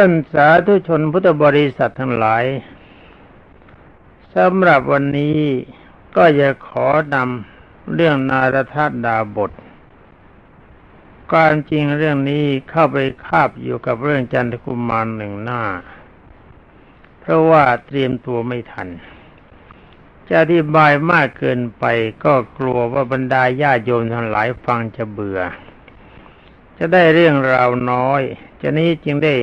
ท่านสาธุชนพุทธบริษัททั้งหลายสำหรับวันนี้ก็จะขอนำเรื่องนารทัดดาบทการจริงเรื่องนี้เข้าไปคาบอยู่กับเรื่องจันทกุมารหนึ่งหน้า เพราะว่าเตรียมตัวไม่ทัน จะอธิบายมากเกินไปก็กลัวว่าบรรดาญาโยมทั้งหลายฟังจะเบื่อ จะได้เรื่องราวน้อย จะนี้จึงได้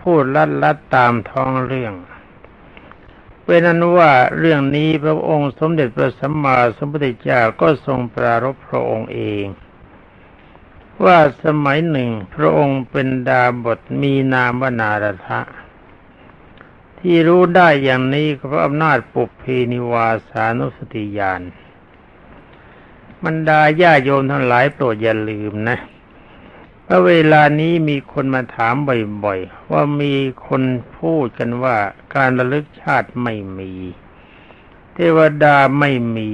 พูดลัดลัดตามท้องเรื่องเป็นนั้นว่าเรื่องนี้พระองค์สมเด็จพระสัมมาสัมพุทธเจ้าก็ทรงปรารภพระองค์เอง ว่าสมัยหนึ่งพระองค์เป็นดาบทมีนามว่านารทะ ที่รู้ได้อย่างนี้ก็เพราะอำนาจปุพเพนิวาสานุสติญาณบรรดาญาโยมทั้งหลายโปรดอย่าลืมนะ พราะเวลานี้มีคนมาถามบ่อยๆ ว่ามีคนพูดกันว่าการระลึกชาติไม่มี เทวดาไม่มี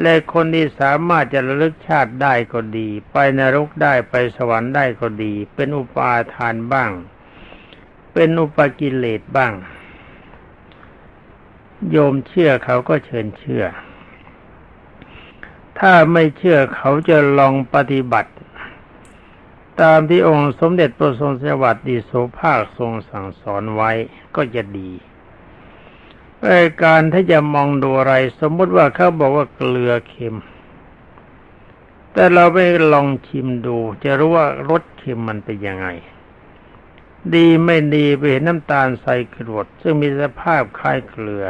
และคนที่สามารถจะระลึกชาติได้ก็ดี ไปนรกได้ไปสวรรค์ได้ก็ดี เป็นอุปาทานบ้าง เป็นอุปกิเลสบ้าง โยมเชื่อเขาก็เชิญเชื่อ ถ้าไม่เชื่อเขาจะลองปฏิบัติ ตามที่องค์สมเด็จพระทรงสวัสดีโสภาคทรงสั่งสอนไว้ก็จะดีรายการถ้าจะมองดูอะไร สมมติว่าเขาบอกว่าเกลือเค็ม แต่เราไปลองชิมดู จะรู้ว่ารสเค็มมันเป็นยังไง ดีไม่ดีไปเห็นน้ำตาลใส่กรวดซึ่งมีสภาพคล้ายเกลือ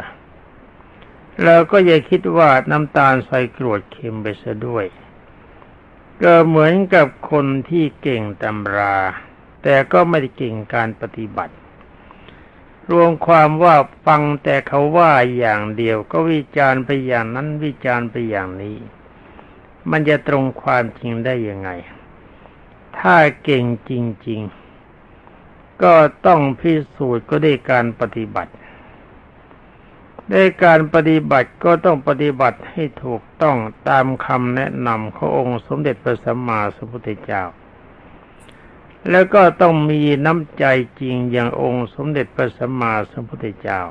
เราก็อย่าคิดว่าน้ำตาลใส่กรวดเค็มไปซะด้วย ก็เหมือนกับคนที่เก่งตำรา แต่ก็ไม่ได้เก่งการปฏิบัติ รวมความว่าฟังแต่เขาว่าอย่างเดียว ก็วิจารณ์ไปอย่างนั้นวิจารณ์ไปอย่างนี้ มันจะตรงความจริงได้ยังไง ถ้าเก่งจริง ๆ ก็ต้องพิสูจน์ก็ได้การปฏิบัติ ในการปฏิบัติก็ต้องปฏิบัติให้ถูกต้องตามคำแนะนำขององค์สมเด็จพระสัมมาสัมพุทธเจ้า แล้วก็ต้องมีน้ำใจจริงอย่างองค์สมเด็จพระสัมมาสัมพุทธเจ้า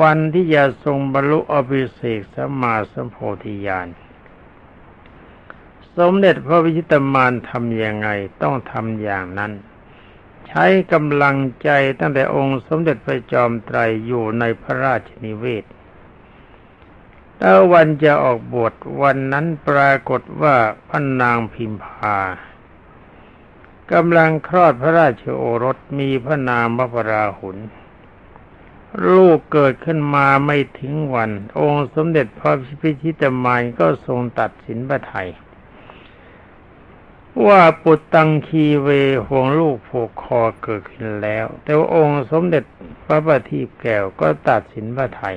วันที่จะทรงบรรลุอภิเศกสัมมาสัมโพธิญาณสมเด็จพระวิชิตมารทำยังไงต้องทำอย่างนั้น ใช้กำลังใจตั้งแต่องค์สมเด็จพระจอมไตรอยู่ในพระราชนิเวศแล้ววันจะออกบวชวันนั้นปรากฏว่าพระนางพิมพากำลังคลอดพระราชโอรสมีพระนามพระราหุลลูกเกิดขึ้นมาไม่ถึงวัน องค์สมเด็จพระพิชิตมารก็ทรงตัดสินพระไทย ว่าปุตตังคีเวห่วงลูกผูกคอเกิดขึ้นแล้ว แต่ว่าองค์สมเด็จพระบัณฑิตแก้วก็ตัดสินพระไทย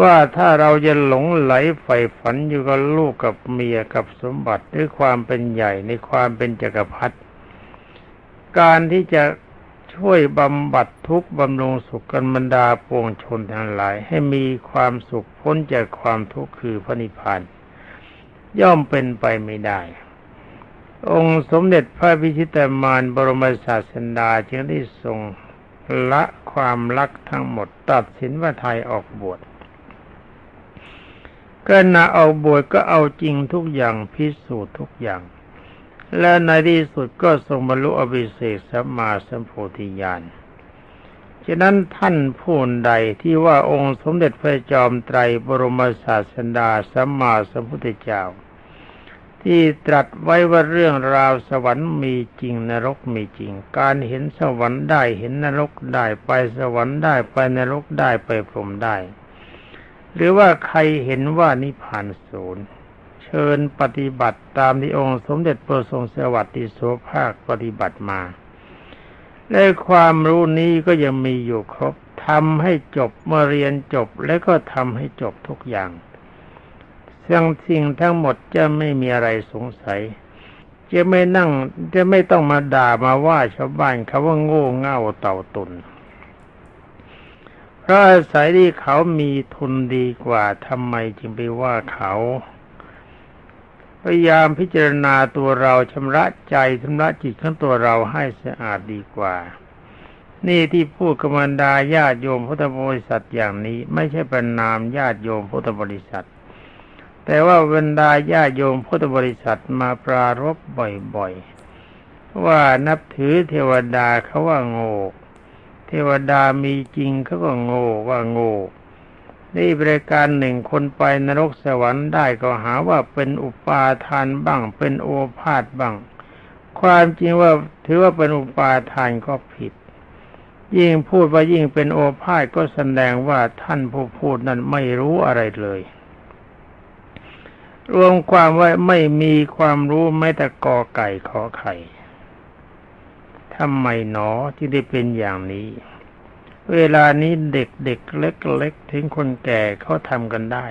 ว่าถ้าเราจะหลงไหลใฝ่ฝันอยู่กับลูกกับเมียกับสมบัติด้วยความเป็นใหญ่ในความเป็นจักรพรรดิการที่จะช่วยบำบัดทุกข์บำรุงสุขกันบรรดาปวงชนทั้งหลาย ให้มีความสุขพ้นจากความทุกข์คือพระนิพพานย่อมเป็นไปไม่ได้ องค์สมเด็จพระพิชิตมารบรมศาสดาจึงได้ทรงละความรักทั้งหมดตัดสินว่าไทยออกบวชก็นาเอาบวชก็เอาจริงทุกอย่างพิสูจน์ทุกอย่าง และในที่สุดก็ทรงบรรลุอภิเศษสัมมาสัมโพธิญาณฉะนั้นท่านผู้ใดที่ว่าองค์สมเด็จพระจอมไตรบรมศาสดาสัมมาสัมพุทธเจ้า ที่ตรัสไว้ว่าเรื่องราวสวรรค์มีจริงนรกมีจริง การเห็นสวรรค์ได้เห็นนรกได้ไปสวรรค์ได้ไปนรกได้ไปพรหมได้ หรือว่าใครเห็นว่านิพพานศูนย์เชิญปฏิบัติตามที่องค์สมเด็จพระทรงสวัสดิโสภาคปฏิบัติมาและความรู้นี้ก็ยังมีอยู่ครบทำให้จบเมื่อเรียนจบแล้วก็ทำให้จบทุกอย่าง ทั้งสิ่งทั้งหมดจะไม่มีอะไรสงสัย จะไม่นั่งจะไม่ต้องมาด่ามาว่าชาวบ้านเขาว่าโง่เง่าเต่าตุนเพราะอาศัยที่เขามีทุนดีกว่าทำไมจึงไปว่าเขาพยายามพิจารณาตัวเราชำระใจชำระจิตของตัวเราให้สะอาดดีกว่า นี่ที่พูดกบรรดาญาติโยมพุทธบริษัทอย่างนี้ ไม่ใช่ประนามญาติโยมพุทธบริษัท แต่ว่าบรรดาญาติโยมพุทธบริษัทมาปรารบบ่อยๆ ว่านับถือเทวดาเขาว่าโง่ เทวดามีจริงเขาก็โง่ว่าโง่ นี่บริการหนึ่งคนไปนรกสวรรค์ได้ก็หาว่าเป็นอุปาทานบ้าง เป็นโอภาษบ้าง ความจริงว่าถือว่าเป็นอุปาทานก็ผิด ยิ่งพูดว่ายิ่งเป็นโอภาษก็แสดงว่าท่านผู้พูดนั้นไม่รู้อะไรเลย รวมความว่าไม่มีความรู้แม้แต่กอไก่ขอไข่ทำไมหนอที่ได้เป็นอย่างนี้ เวลานี้เด็กเด็กเล็กๆถึงคนแก่เขาทำกันได้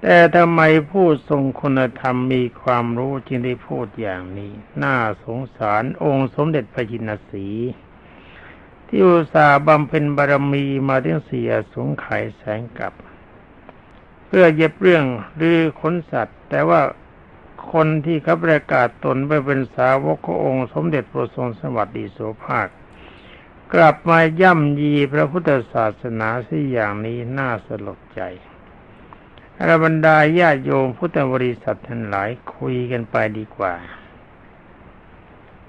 แต่ทำไมผู้ทรงคุณธรรมมีความรู้จึงได้พูดอย่างนี้ น่าสงสารองค์สมเด็จพระจินสีที่อุตส่าห์บำเพ็ญบารมีมาถึงเสียสงไขแสงกับ เพื่อเย็บเรื่องหรือขนสัตว์ แต่ว่าคนที่เขาประกาศตนไปเป็นสาวกขององค์ สมเด็จพระทรงสวัสดีโสภาค กลับมาย่ำยีพระพุทธศาสนาสิอย่างนี้น่าสลดใจอรบรรดาญาโยมพุทธบริษัททั้งหลายคุยกันไปดีกว่า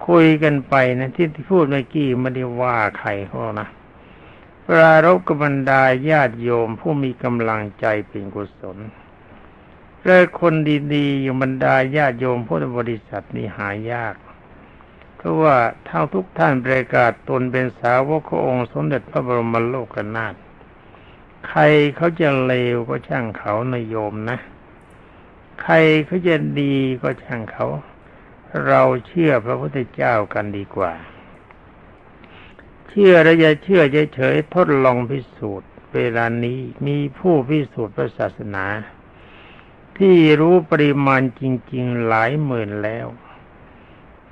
คุยกันไปนะที่ที่พูดเมื่อกี้ไม่ได้ว่าใครเขานะ ปรารบกับบรรดาญาติโยมผู้มีกำลังใจเป็นกุศลและคนดีๆอยู่บรรดาญาติโยมพุทธบริษัทนี่หายาก เพราะว่าทั้งทุกท่านประกาศตนเป็นสาวกขององค์สมเด็จพระบรมโลกนาถใครเขาจะเลวก็ช่างเขานโยมนะ ใครเขาจะดีก็ช่างเขา เราเชื่อพระพุทธเจ้ากันดีกว่า ชื่อแล้วจะเชื่อเฉยๆทดลองพิสูจน์ เวลานี้มีผู้พิสูจน์พระศาสนา ที่รู้ปริมาณจริง ๆ หลายหมื่นแล้ว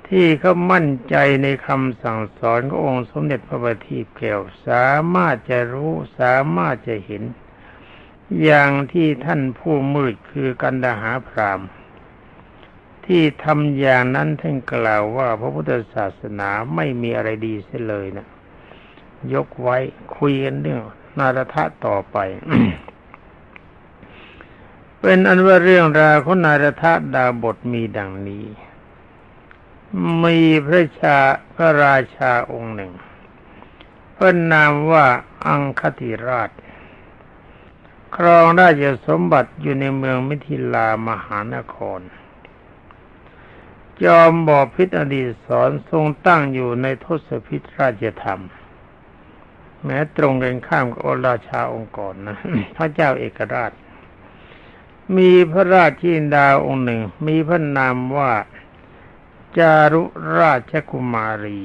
ที่เขามั่นใจในคำสั่งสอนขององค์สมเด็จพระบัณฑิตแก้วสามารถจะรู้สามารถจะเห็น อย่างที่ท่านผู้มืดคือกันดาหาพรามที่ทำอย่างนั้นท่านกล่าวว่าพระพุทธศาสนาไม่มีอะไรดีเสียเลยนะ ยกไว้คุยกันเรื่องนารทะต่อไป เป็นอันว่าเรื่องราวของนารทะดาบทมีดังนี้ มีพระชาพระราชาองค์หนึ่ง เพิ่นนามว่าอังคติราช ครองราชสมบัติอยู่ในเมืองมิถิลามหานครจอมบอพิษอดีตสอนทรงตั้งอยู่ในทศพิธราชธรรม แม้ตรงกันข้ามกับอราชาองค์ก่อนนะพระเจ้าเอกราช มีพระราชินดาองค์หนึ่ง มีพระนามว่าจารุราชกุมารี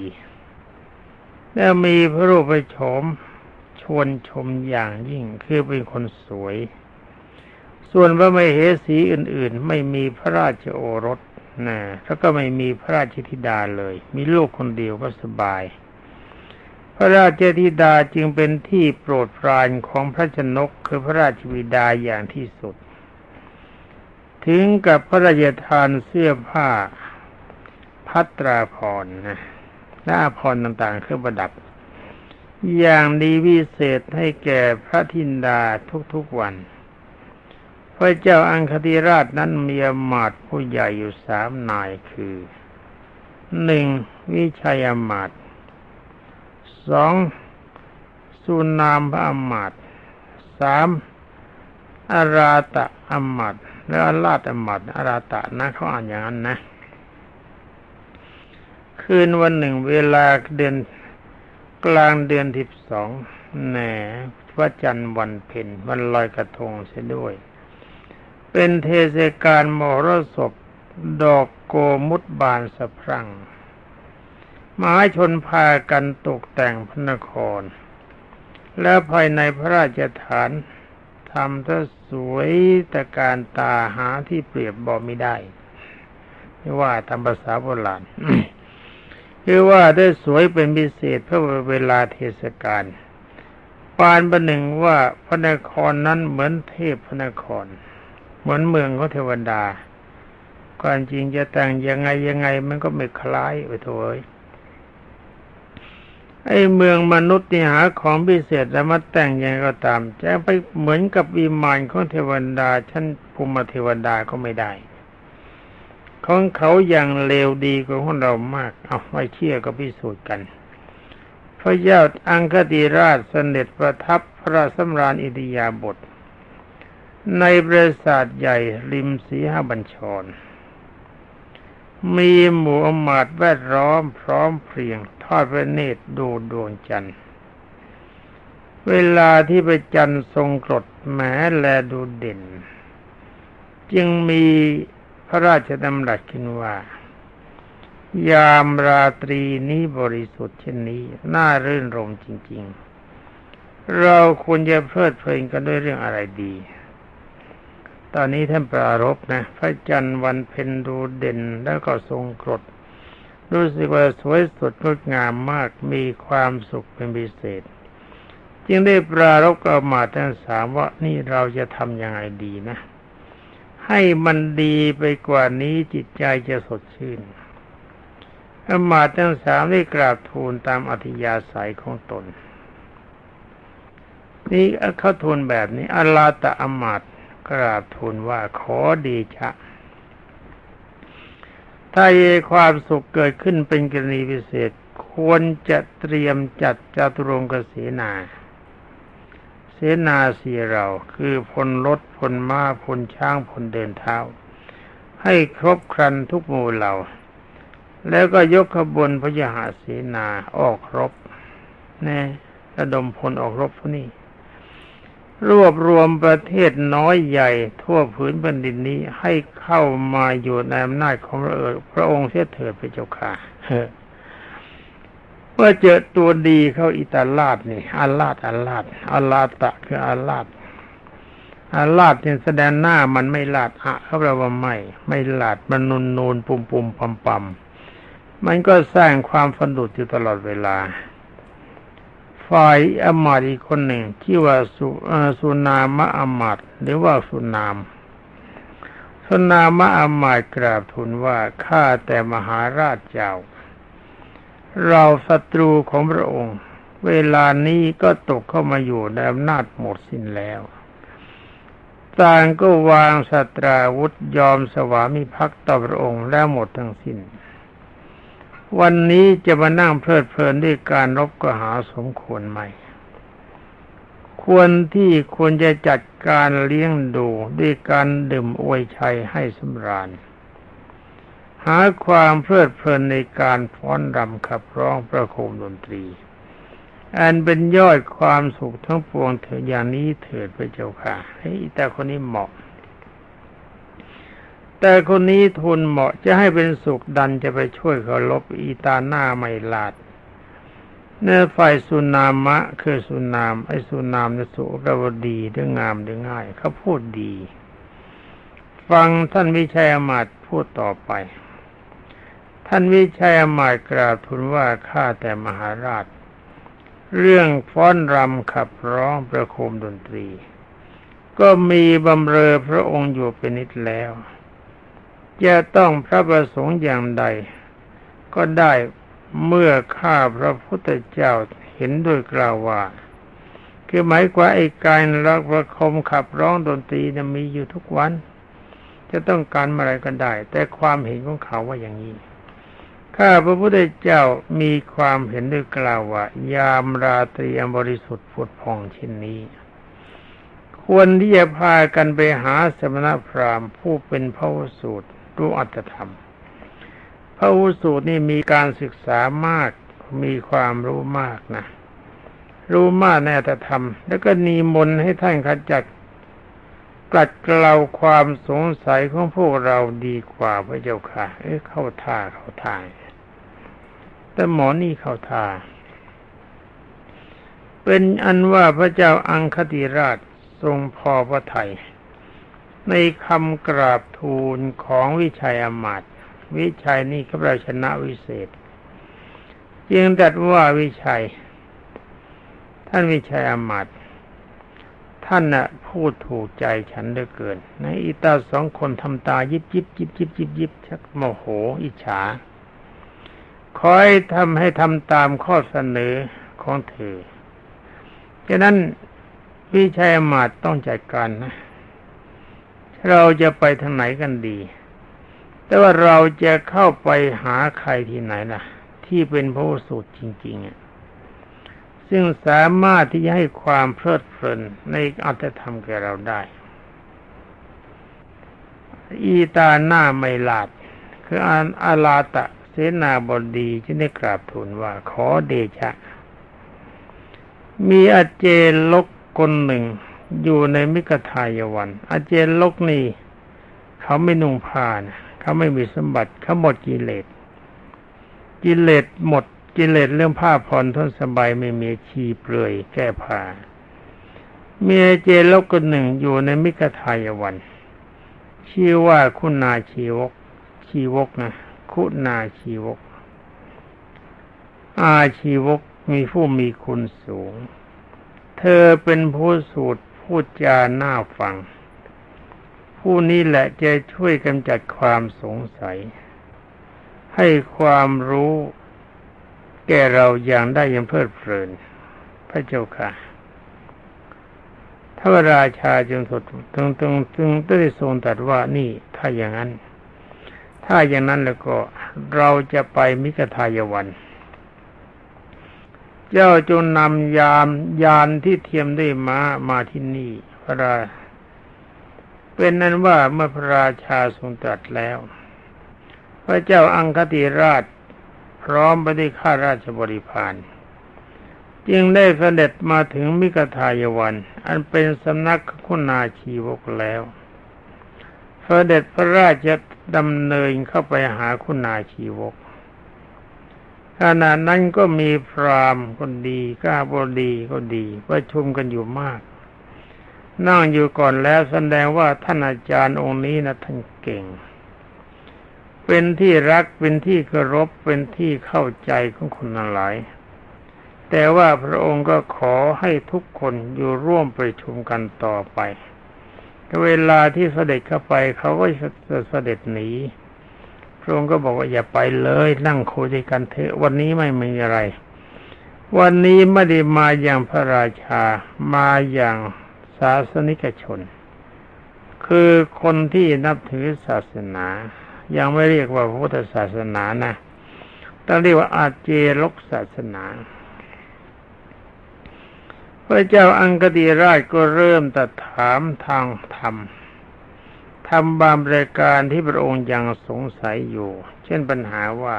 แล้วมีพระรูปโฉมชวนชมอย่างยิ่งคือเป็นคนสวย ส่วนพระมเหสีอื่น ๆ ไม่มีพระราชโอรสนะแล้วก็ไม่มีพระราชธิดาเลย มีลูกคนเดียวก็สบาย พระราชธิดาจึงเป็นที่โปรดปรานของพระชนกคือพระราชวิดาอย่างที่สุด ถึงกับพระราชทานเสื้อผ้าพัตราพรนะและอาพรต่างๆเครื่องประดับ อย่างดีวิเศษให้แก่พระธินดาทุกๆวัน พระเจ้าอังคติราชนั้นมีอมาตผู้ใหญ่อยู่สามนายคือหนึ่งวิชัยอมาต สองสุนามพระอมาตสามอาราตะอมาตและอาราตอมาตอาราตะนะเขาอ่านอย่างนั้นนะ คืนวันหนึ่งเวลาเดือนกลางเดือนที่สองแหนพระจันทร์วันเพ็ญวันลอยกระทงเสียด้วย เป็นเทศกาลมรสพดอกโกมุดบานสะพรั่ง มหาชนพากันตกแต่งพระนคร และภายในพระราชฐานทำถ้าสวยตะการตาหาที่เปรียบบอกไม่ได้ไม่ว่าทำภาษาโบราณคือว่าได้สวยเป็นพิเศษเพราะเวลาเทศกาลปานประหนึ่งว่าพระนครนั้นเหมือนเทพพระนคร เหมือนเมืองของเทวดาความจริงจะแต่งยังไงยังไงมันก็ไม่คล้ายไปถอย ไอ้เมืองมนุษย์นี่หาของพิเศษแล้วมาแต่งยังไงก็ตามจะไปเหมือนกับวิมานของเทวดาชั้นภูมิเทวดาก็ไม่ได้ ของเขาอย่างเลวดีกว่าของเรามาก เอาไม่เชื่อก็พิสูจน์กัน พระเจ้าอังคติราชเสด็จประทับพระสำราญอิทยาบท ในปราสาทใหญ่ริมสีหบัญชร มีหมู่อมาตแวดล้อมพร้อมเพรียง ทอดพระเนตรดูดวงจันทร์ เวลาที่พระจันทร์ทรงกรดแม้แลดูเด่น จึงมีพระราชดำรัสขึ้นว่า ยามราตรีนี้บริสุทธิ์เช่นนี้ น่ารื่นรมจริง ๆ เราควรจะเพลิดเพลินกันด้วยเรื่องอะไรดี ตอนนี้ท่านปรารบนะ พระจันทร์วันเพ็ญดูเด่นแล้วก็ทรงกรด รู้สึกว่าสวยสดงดงามมากมีความสุขเป็นพิเศษ จึงได้ปรารบกับมาทั้งสามว่านี่เราจะทำยังไงดีนะ ให้มันดีไปกว่านี้จิตใจจะสดชื่นอมาทั้งสามได้กราบทูลตามอธิยาศัยของตน นี่เขาทูลแบบนี้อลาตะอมาต กราบทูลว่าขอดีชะ ถ้าเอความสุขเกิดขึ้นเป็นกรณีพิเศษ ควรจะเตรียมจัดจตุรงกเสนา เสนาสีเราคือพลรถพลม้าพลช้างพลเดินเท้า ให้ครบครันทุกหมู่เหล่า แล้วก็ยกขบวนพระยาหาเสนาออกรบแน่ระดมพลออกรบพวกนี้ รวบรวมประเทศน้อยใหญ่ทั่วผืนแผ่นดินนี้ให้เข้ามาอยู่ในอำนาจของพระเออพระองค์เสียเถิดพระเจ้าค่ะเมื่อเจอตัวดีเข้าอิตาลาดนี่อาลาดอาลาดอาลาตะคืออาลาดอาลาดเนี่ยแสดงหน้ามันไม่ลาดอะเขาแปลว่าไม่ไม่ลาดมันนูนนูนปุ่มปุ่มปั๊มปั๊มมันก็สร้างความฟันดุดอยู่ตลอดเวลา ฝ่ายอมาตย์อีกคนหนึ่งที่ว่าสุสุนามะอมาตย์หรือว่าสุนามสุนามะอมาตย์กราบทูลว่าข้าแต่มหาราชเจ้า เราศัตรูของพระองค์ เวลานี้ก็ตกเข้ามาอยู่ในอำนาจหมดสิ้นแล้วต่างก็วางสตราวุธยอมสวามิภักดิ์ต่อพระองค์แล้วหมดทั้งสิ้น วันนี้จะมานั่งเพลิดเพลินด้วยการรบก็หาสมควรไหม ควรที่ควรจะจัดการเลี้ยงดูด้วยการดื่มอวยชัยให้สำราญ หาความเพลิดเพลินในการฟ้อนรำขับร้องประโคมดนตรี อันเป็นยอดความสุขทั้งปวงเถิดอย่างนี้เถิดพระเจ้าค่ะให้แต่คนนี้เหมาะ แต่คนนี้ทุนเหมาะจะให้เป็นสุขดันจะไปช่วยเขาลบอีตาหน้าไม่ลาดเนื้อฝ่ายสุนามะ คือสุนาม ไอ้สุนามเนี่ยสุกวดีเรื่องามเรื่อง่าย เขาพูดดี ฟังท่านวิชัยอมาตพูดต่อไป ท่านวิชัยอมาตกราบทูลว่าข้าแต่มหาราช เรื่องฟ้อนรำขับร้องประโคมดนตรี ก็มีบำเรอพระองค์อยู่เป็นนิดแล้ว จะต้องพระประสงค์อย่างใด ก็ได้เมื่อข้าพระพุทธเจ้าเห็นด้วยกล่าวว่า คือหมายความไอ้การรักประคมขับร้องดนตรีจะมีอยู่ทุกวัน จะต้องการอะไรก็ได้ แต่ความเห็นของเขาว่าอย่างนี้ข้าพระพุทธเจ้ามีความเห็นด้วยกล่าวว่ายามราตรีอันบริสุทธิ์ผุดผ่องเช่นนี้ ควรที่จะพากันไปหาสมณพราหมณ์ผู้เป็นพระสูตร รู้อัตธรรม พระวสูตรนี่มีการศึกษามากมีความรู้มากนะ รู้มากในอัตธรรม แล้วก็นิมนต์ให้ท่านขจัดกลัดเกลาความสงสัยของพวกเราดีกว่าพระเจ้าค่ะ เอ้เข้าท่าเข้าทางแต่หมอนี่เข้าท่าเป็นอันว่าพระเจ้าอังคติราชทรงพอพระทัย ในคำกราบทูลของวิชัยอมาตวิชัยนี่ก็เราชนะวิเศษจึงตัดว่าวิชัย ท่านวิชัยอมาตท่านน่ะพูดถูกใจฉันเหลือเกินในอีตาสองคนทำตายิบยิบยิบยิบยิบยิบชักโมโห อิจฉา คอยทำให้ทำตามข้อเสนอของเธอฉะนั้นพี่ชายอมาดต้องจัดการนะ เราจะไปทางไหนกันดี แต่ว่าเราจะเข้าไปหาใครที่ไหนล่ะ ที่เป็นพระสูตรจริงๆอะซึ่งสามารถที่จะให้ความเพลิดเพลินในอัตธรรมแก่เราได้ อีตาหน้าไม่ลาด คืออาอาลาตะเสนาบดีที่ได้กราบทูลว่าขอเดชะ มีอาเจลกคนหนึ่ง อยู่ในมิกทายวัน อาเจนลกนี่เขาไม่นุ่งผ้านะเขาไม่มีสมบัติเขาหมดกิเลสกิเลสหมดกิเลสเรื่องผ้าผ่อนทนสบายไม่มีชีเปลือยแก้ผ้ามีเจลกคนหนึ่งอยู่ในมิกทายวัน ชื่อว่าคุณนาชีวก ชีวกนะคุณนาชีวก อาชีวกมีผู้มีคุณสูง เธอเป็นผู้สูตร พูดจาหน้าฟัง ผู้นี้แหละจะช่วยกำจัดความสงสัย ให้ความรู้แก่เราอย่างได้ยังเพลิดเพลิน พระเจ้าค่ะถ้าราชาจึงถดตึงตึงตึงได้ทรงตรัสว่านี่ถ้าอย่างนั้น ถ้าอย่างนั้นแล้วก็เราจะไปมิกทายวัน เจ้าจงนำยามยานที่เทียมได้มามาที่นี่ พระราเป็นนั้นว่าเมื่อพระราชาทรงตรัสแล้ว พระเจ้าอังคติราชพร้อมไปด้วยข้าราชบริพารจึงได้เสด็จมาถึงมิกทายวัน อันเป็นสำนักคุณนาชีวกแล้วเสด็จพระราชดำเนินเข้าไปหาคุณนาชีวก ขณะนั้นก็มีพรามคนดีก้าบดีก็ดีประชุมกันอยู่มาก นั่งอยู่ก่อนแล้วแสดงว่าท่านอาจารย์องค์นี้นะท่านเก่ง เป็นที่รักเป็นที่เคารพเป็นที่เข้าใจของคนหลาย แต่ว่าพระองค์ก็ขอให้ทุกคนอยู่ร่วมประชุมกันต่อไปเวลาที่เสด็จเข้าไปเขาก็จะเสด็จหนี พระองค์ก็บอกว่าอย่าไปเลย นั่งคุยกันเถอะวันนี้ไม่มีอะไร วันนี้ไม่ได้มาอย่างพระราชามาอย่างศาสนิกชน คือคนที่นับถือศาสนา ยังไม่เรียกว่าพุทธศาสนานะต้องเรียกว่าอาเจลกศาสนาพระเจ้าอังกติราชก็เริ่มตัดถามทางธรรม ทำบางรายการที่พระองค์ยังสงสัยอยู่ เช่นปัญหาว่า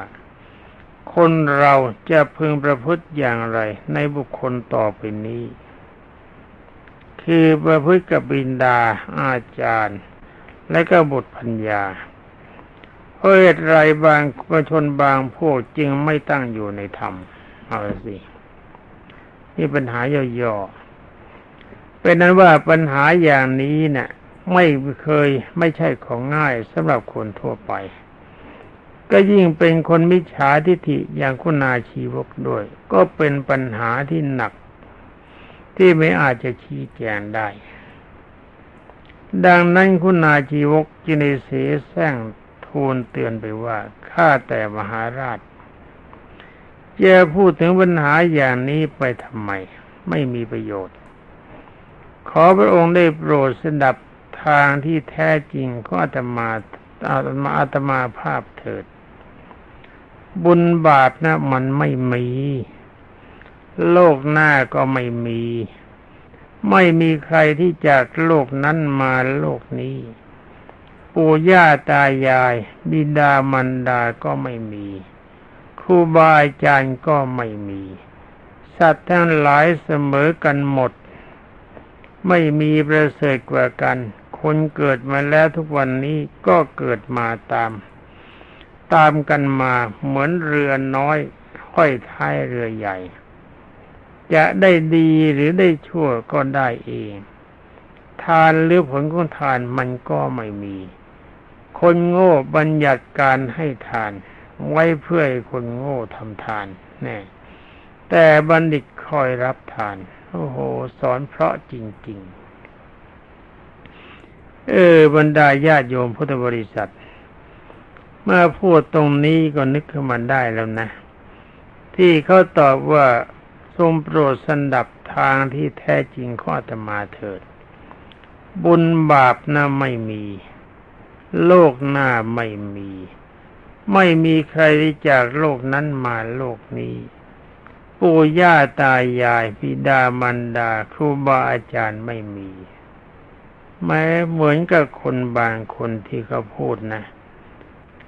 คนเราจะพึงประพฤติอย่างไร ในบุคคลต่อไปนี้ คือประพฤติกับบินดา อาจารย์ และก็บุตรพัญญาเพราะเหตุไรบางประชนบางพวกจึงไม่ตั้งอยู่ในธรรมเอาสินี่ปัญหาย่อๆเป็นนั้นว่าปัญหาอย่างนี้เนะ่ย ไม่เคยไม่ใช่ของง่ายสำหรับคนทั่วไป ก็ยิ่งเป็นคนมิจฉาทิฏฐิอย่างคุณาชีวกด้วย ก็เป็นปัญหาที่หนัก ที่ไม่อาจจะชี้แจงได้ ดังนั้นคุณาชีวกจึงได้เสียแซงทูลเตือนไปว่าข้าแต่มหาราชจะพูดถึงปัญหาอย่างนี้ไปทำไม ไม่มีประโยชน์ ขอพระองค์ได้โปรดสดับ ทางที่แท้จริงก็อาตมาอาตมาอาตมาภาพเถิด บุญบาปนะมันไม่มี โลกหน้าก็ไม่มี ไม่มีใครที่จากโลกนั้นมาโลกนี้ ปู่ย่าตายาย บิดามันดาก็ไม่มี ครูบาอาจารย์ก็ไม่มี สัตว์ทั้งหลายเสมอกันหมดไม่มีประเสริฐกว่ากัน คนเกิดมาแล้วทุกวันนี้ก็เกิดมาตาม ตามกันมาเหมือนเรือน้อยห้อยท้ายเรือใหญ่ จะได้ดีหรือได้ชั่วก็ได้เอง ทานหรือผลของทานมันก็ไม่มี คนโง่บัญญัติการให้ทาน ไว้เพื่อให้คนโง่ทำทานแน่แต่บัณฑิตคอยรับทาน โอ้โห สอนเพราะจริง เออบรรดาญาติโยมพุทธบริษัท เมื่อพูดตรงนี้ก็นึกขึ้นมาได้แล้วนะ ที่เขาตอบว่าทรงโปรดสันดับทางที่แท้จริงข้อตมาเถิด บุญบาปน่าไม่มี โลกหน้าไม่มี ไม่มีใครที่จากโลกนั้นมาโลกนี้ ปู่ย่าตายายพิดามารดาครูบาอาจารย์ไม่มี แม้เหมือนกับคนบางคนที่เขาพูดนะ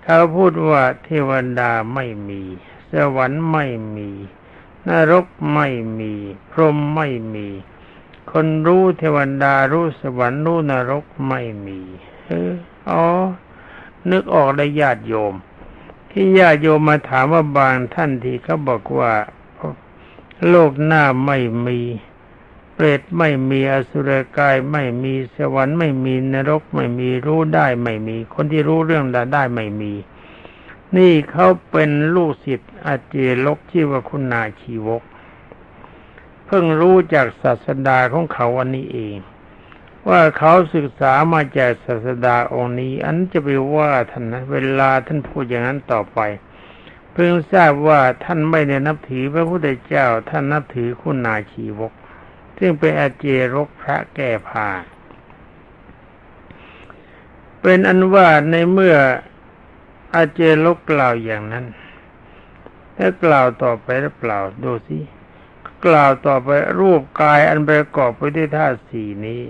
เขาพูดว่าเทวดาไม่มี สวรรค์ไม่มีนรกไม่มี พรหมไม่มี คนรู้เทวดารู้สวรรค์รู้นรกไม่มีเอออ๋อ นึกออกได้ญาติโยม ที่ญาติโยมมาถามว่าบางท่านที่เขาบอกว่า โลกหน้าไม่มี เปรตไม่มีอสุรกายไม่มีสวรรค์ไม่มีนรกไม่มีรู้ได้ไม่มี คนที่รู้เรื่องได้ได้ไม่มี นี่เขาเป็นลูกศิษย์อาเจลกที่ว่าคุณนาชีวก เพิ่งรู้จากศาสดาของเขาวันนี้เอง ว่าเขาศึกษามาจากศาสดาองค์นี้ อันจะไปว่าท่านนะเวลาท่านพูดอย่างนั้นต่อไปเพิ่งทราบว่าท่านไม่ได้นับถือพระพุทธเจ้าท่านนับถือคุณนาชีวก ซึ่งเป็นอาเจรกพระแก้ผ้าเป็นอันว่าในเมื่ออาเจรกกล่าวอย่างนั้นแล้วกล่าวต่อไปหรือเปล่าดูสิกล่าวต่อไปรูปกายอันประกอบไปด้วยธาตุสี่นี้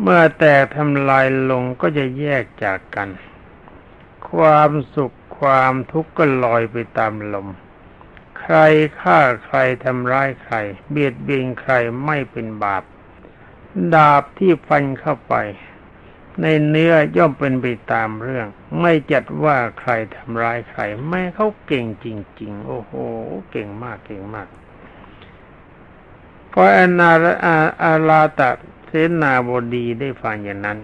เมื่อแตกทำลายลงก็จะแยกจากกัน ความสุขความทุกข์ก็ลอยไปตามลม ใครฆ่าใครทำร้ายใคร เบียดเบียนใครไม่เป็นบาป ดาบที่ฟันเข้าไป ในเนื้อย่อมเป็นไปตามเรื่อง ไม่จัดว่าใครทำร้ายใครแม่เขาเก่งจริง ๆ โอ้โห เก่งมากเก่งมากพออนาอาอาลาตะเสนาบดีได้ฟังอย่างนั้น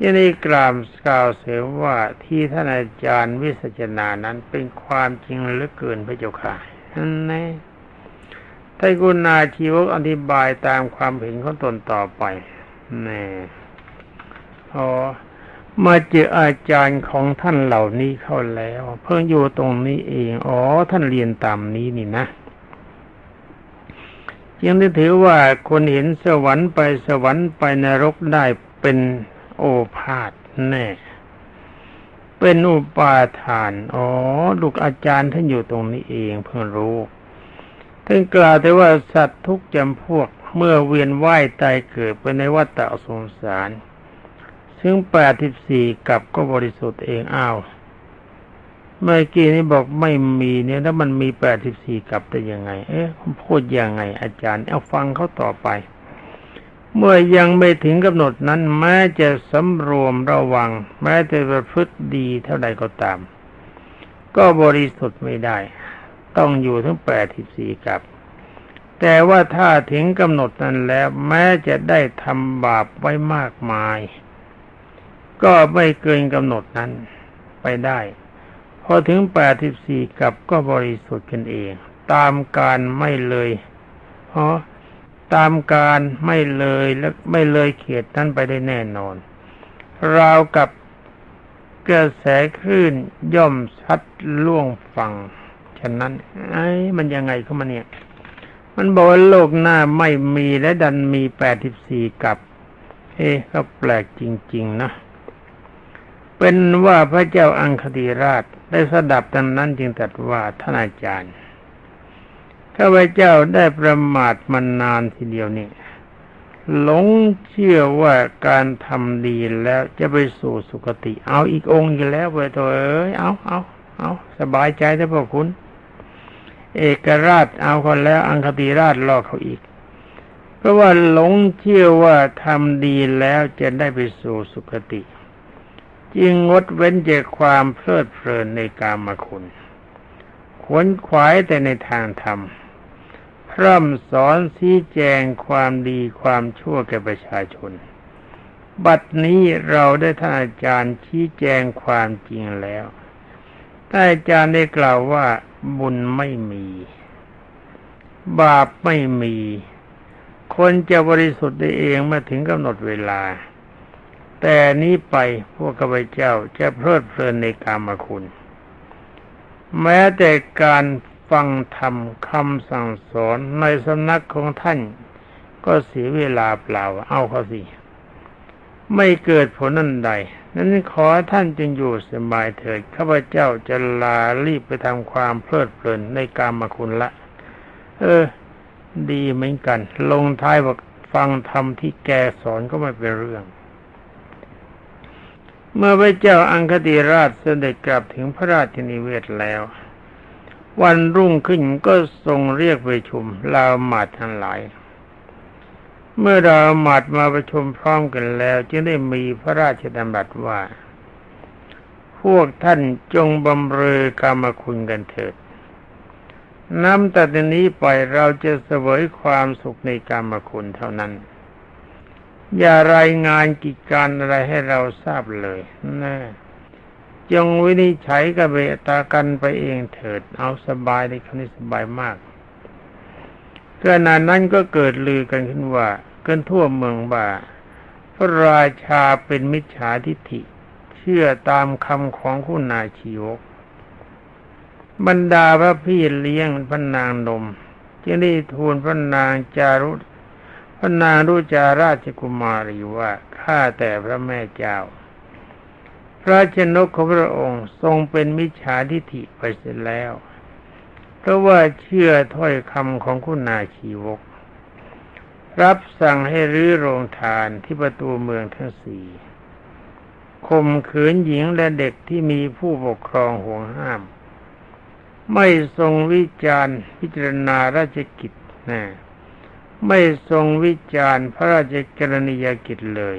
ยันนี้กล่าวกล่าวเสียว่าที่ท่านอาจารย์วิสัชนานั้นเป็นความจริงเหลือเกินพระเจ้าค่ะนั่นแน่ท่านกุณาชีวกอธิบายตามความเห็นของตนต่อไปแน่อ๋อมาเจออาจารย์ของท่านเหล่านี้เข้าแล้ว เพิ่งอยู่ตรงนี้เอง อ๋อ ท่านเรียนตามนี้นี่นะยังได้ถือว่าคนเห็นสวรรค์ไปสวรรค์ไปนรกได้เป็น โอภาษแน่ เป็นอุปาทาน อ๋อ ลูกอาจารย์ท่านอยู่ตรงนี้เองเพิ่งรู้ท่านกล่าวแต่ว่าสัตว์ทุกจำพวกเมื่อเวียนว่ายตายเกิดไปในวัฏฏะสงสาร ซึ่งแปดสิบสี่กับก็บริสุทธิ์เองอ้าวเมื่อกี้นี้บอกไม่มีเนี่ยแล้วมันมีแปดสิบสี่กับได้ยังไง เอ๊ะพูดยังไง อาจารย์ เอาฟังเขาต่อไป เมื่อยังไม่ถึงกำหนดนั้นแม้จะสำรวมระวัง แม้จะประพฤติดีเท่าใดก็ตาม ก็บริสุทธิ์ไม่ได้ ต้องอยู่ทั้งแปดทิบสี่กับ แต่ว่าถ้าถึงกำหนดนั้นแล้ว แม้จะได้ทำบาปไว้มากมาย ก็ไม่เกินกำหนดนั้นไปได้พอถึงแปดทิบสี่กับก็บริสุทธิ์กันเอง ตามการไม่เลยเพราะ ตามการไม่เลยและไม่เลยเขตนั้นไปได้แน่นอน ราวกับกระแสคลื่นย่อมชัดล่วงฟังฉะนั้น ไอ้มันยังไงเข้ามาเนี่ย มันบอกว่าโลกหน้าไม่มีและดันมีแปดสิบสี่กับ เอ๊ก็แปลกจริง ๆ นะ เป็นว่าพระเจ้าอังคติราชได้สดับดังนั้นจึงตรัสว่าท่านอาจารย์ ข้าพเจ้าได้ประมาทมานานทีเดียวนี่หลงเชื่อว่าการทำดีแล้วจะไปสู่สุคติ เอาอีกองค์อีกแล้วไปตัวเอ้ยเอาเอาเอาสบายใจได้พ่อคุณ เอกราชเอาคนแล้ว อังคติราชลอกเขาอีก เพราะว่าหลงเชื่อว่าทำดีแล้วจะได้ไปสู่สุคติ จึงงดเว้นจากความเพลิดเพลินในกามคุณขวนขวายแต่ในทางธรรม พร่ำสอนชี้แจงความดีความชั่วแก่ประชาชน บัดนี้เราได้ท่านอาจารย์ชี้แจงความจริงแล้วท่านอาจารย์ได้กล่าวว่าบุญไม่มี บาปไม่มี คนจะบริสุทธิ์ได้เองเมื่อถึงกำหนดเวลา แต่นี้ไปพวกข้าพเจ้าจะเพลิดเพลินในกามคุณ แม้แต่การ ฟังธรรมคำสั่งสอนในสำนักของท่าน ก็เสียเวลาเปล่าเอาเขาสิ ไม่เกิดผลนั่นใด นั้นขอท่านจึงอยู่สบายเถิดข้าพเจ้าจะลารีบไปทำความเพลิดเพลินในกามคุณละ เออ ดีเหมือนกัน ลงท้ายบอกฟังธรรมที่แกสอนก็ไม่เป็นเรื่องเมื่อพระเจ้าอังคติราชเสด็จกลับถึงพระราชนิเวศแล้ว วันรุ่งขึ้นก็ทรงเรียกไปชุมลาวมาดทั้งหลาย เมื่อเราหมาดมาประชุมพร้อมกันแล้ว จึงได้มีพระราชดำรัสว่า พวกท่านจงบำเรอกรรมคุณกันเถิดน้ำแต่นี้ไปเราจะเสวยความสุขในกรรมคุณเท่านั้น อย่ารายงานกิจการอะไรให้เราทราบเลยแนะ จงวินิจฉัยกับเบตากันไปเองเถิด เอาสบายในคำนี้สบายมากขณะนั้นก็เกิดลือกันขึ้นว่าเกินทั่วเมืองว่าพระราชาเป็นมิจฉาทิฐิ เชื่อตามคำของคุณนาชีวก บรรดาพระพี่เลี้ยงพระนางนมจึงได้ทูลพระนางจารุพระนางรุจาราชกุมารีว่าข้าแต่พระแม่เจ้า พระชนกของพระองค์ทรงเป็นมิจฉาทิฐิไปเสียแล้ว เพราะว่าเชื่อถ้อยคำของคุณนาชีวก รับสั่งให้รื้อโรงทานที่ประตูเมืองทั้งสี่ข่มขืนหญิงและเด็กที่มีผู้ปกครองห่วงห้าม ไม่ทรงวิจารณ์พิจารณาราชกิจนะไม่ทรงวิจารณ์พระราชกรณียกิจเลย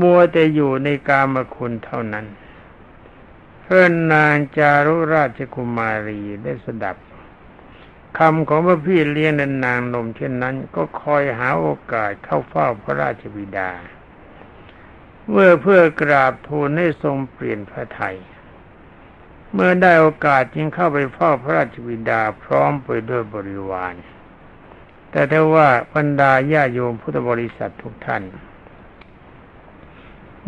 มัวแต่อยู่ในกามคุณเท่านั้น เพื่อนนางจารุราชกุมารีได้สดับคำของพระพี่เลี้ยงนนางนมเช่นนั้น ก็คอยหาโอกาสเข้าเฝ้าพระราชบิดา เมื่อเพื่อกราบทูลให้ทรงเปลี่ยนพระไทย เมื่อได้โอกาสจึงเข้าไปเฝ้าพระราชบิดาพร้อมไปด้วยบริวาร แต่ถ้าว่าบรรดาญาโยมพุทธบริษัททุกท่าน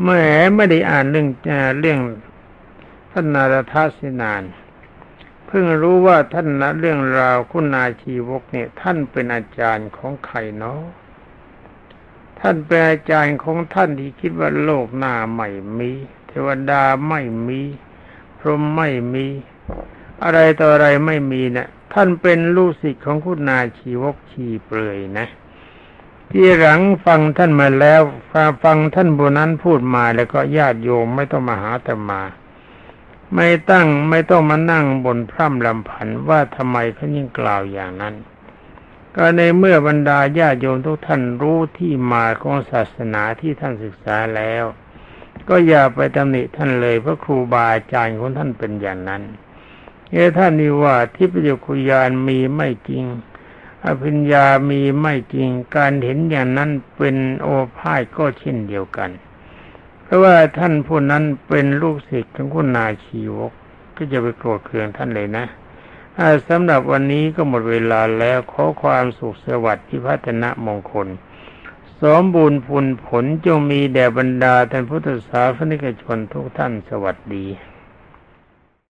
แม่ไม่ได้อ่านเรื่องเรื่องท่านนารทาสินาน เพิ่งรู้ว่าท่านนะเรื่องราวคุณนาชีวกเนี่ย ท่านเป็นอาจารย์ของใครเนาะท่านเป็นอาจารย์ของท่านที่คิดว่าโลกหน้าไม่มี เทวดาไม่มีพรหมไม่มี อะไรต่ออะไรไม่มีนะท่านเป็นลูกศิษย์ของคุณนาชีวกชีเปลือยนะ ที่หลังฟังท่านมาแล้วฟังท่านบุนั้นพูดมาแล้วก็ญาติโยมไม่ต้องมาหาแต่มา ไม่ตั้งไม่ต้องมานั่งบนพร่ำลำพันว่าทำไมเขายิ่งกล่าวอย่างนั้น ก็ในเมื่อบรรดาญาติโยมทุกท่านรู้ที่มาของศาสนาที่ท่านศึกษาแล้ว ก็อย่าไปตำหนิท่านเลยเพราะครูบาอาจารย์ของท่านเป็นอย่างนั้นเอท่านนี่ว่าทิพยคุยานมีไม่จริง อภิญญามีไม่จริงการเห็นอย่างนั้นเป็นโอภาสก็เช่นเดียวกัน เพราะว่าท่านผู้นั้นเป็นลูกศิษย์ของคุณนาชีวก ก็จะไปโกรธเคืองท่านเลยนะสำหรับวันนี้ก็หมดเวลาแล้วขอความสุขสวัสดิ์ที่พัฒนมงคล สมบูรณ์ผลผลจงมีแด่บรรดาท่านพุทธศาสนิกชนทุกท่านสวัสดี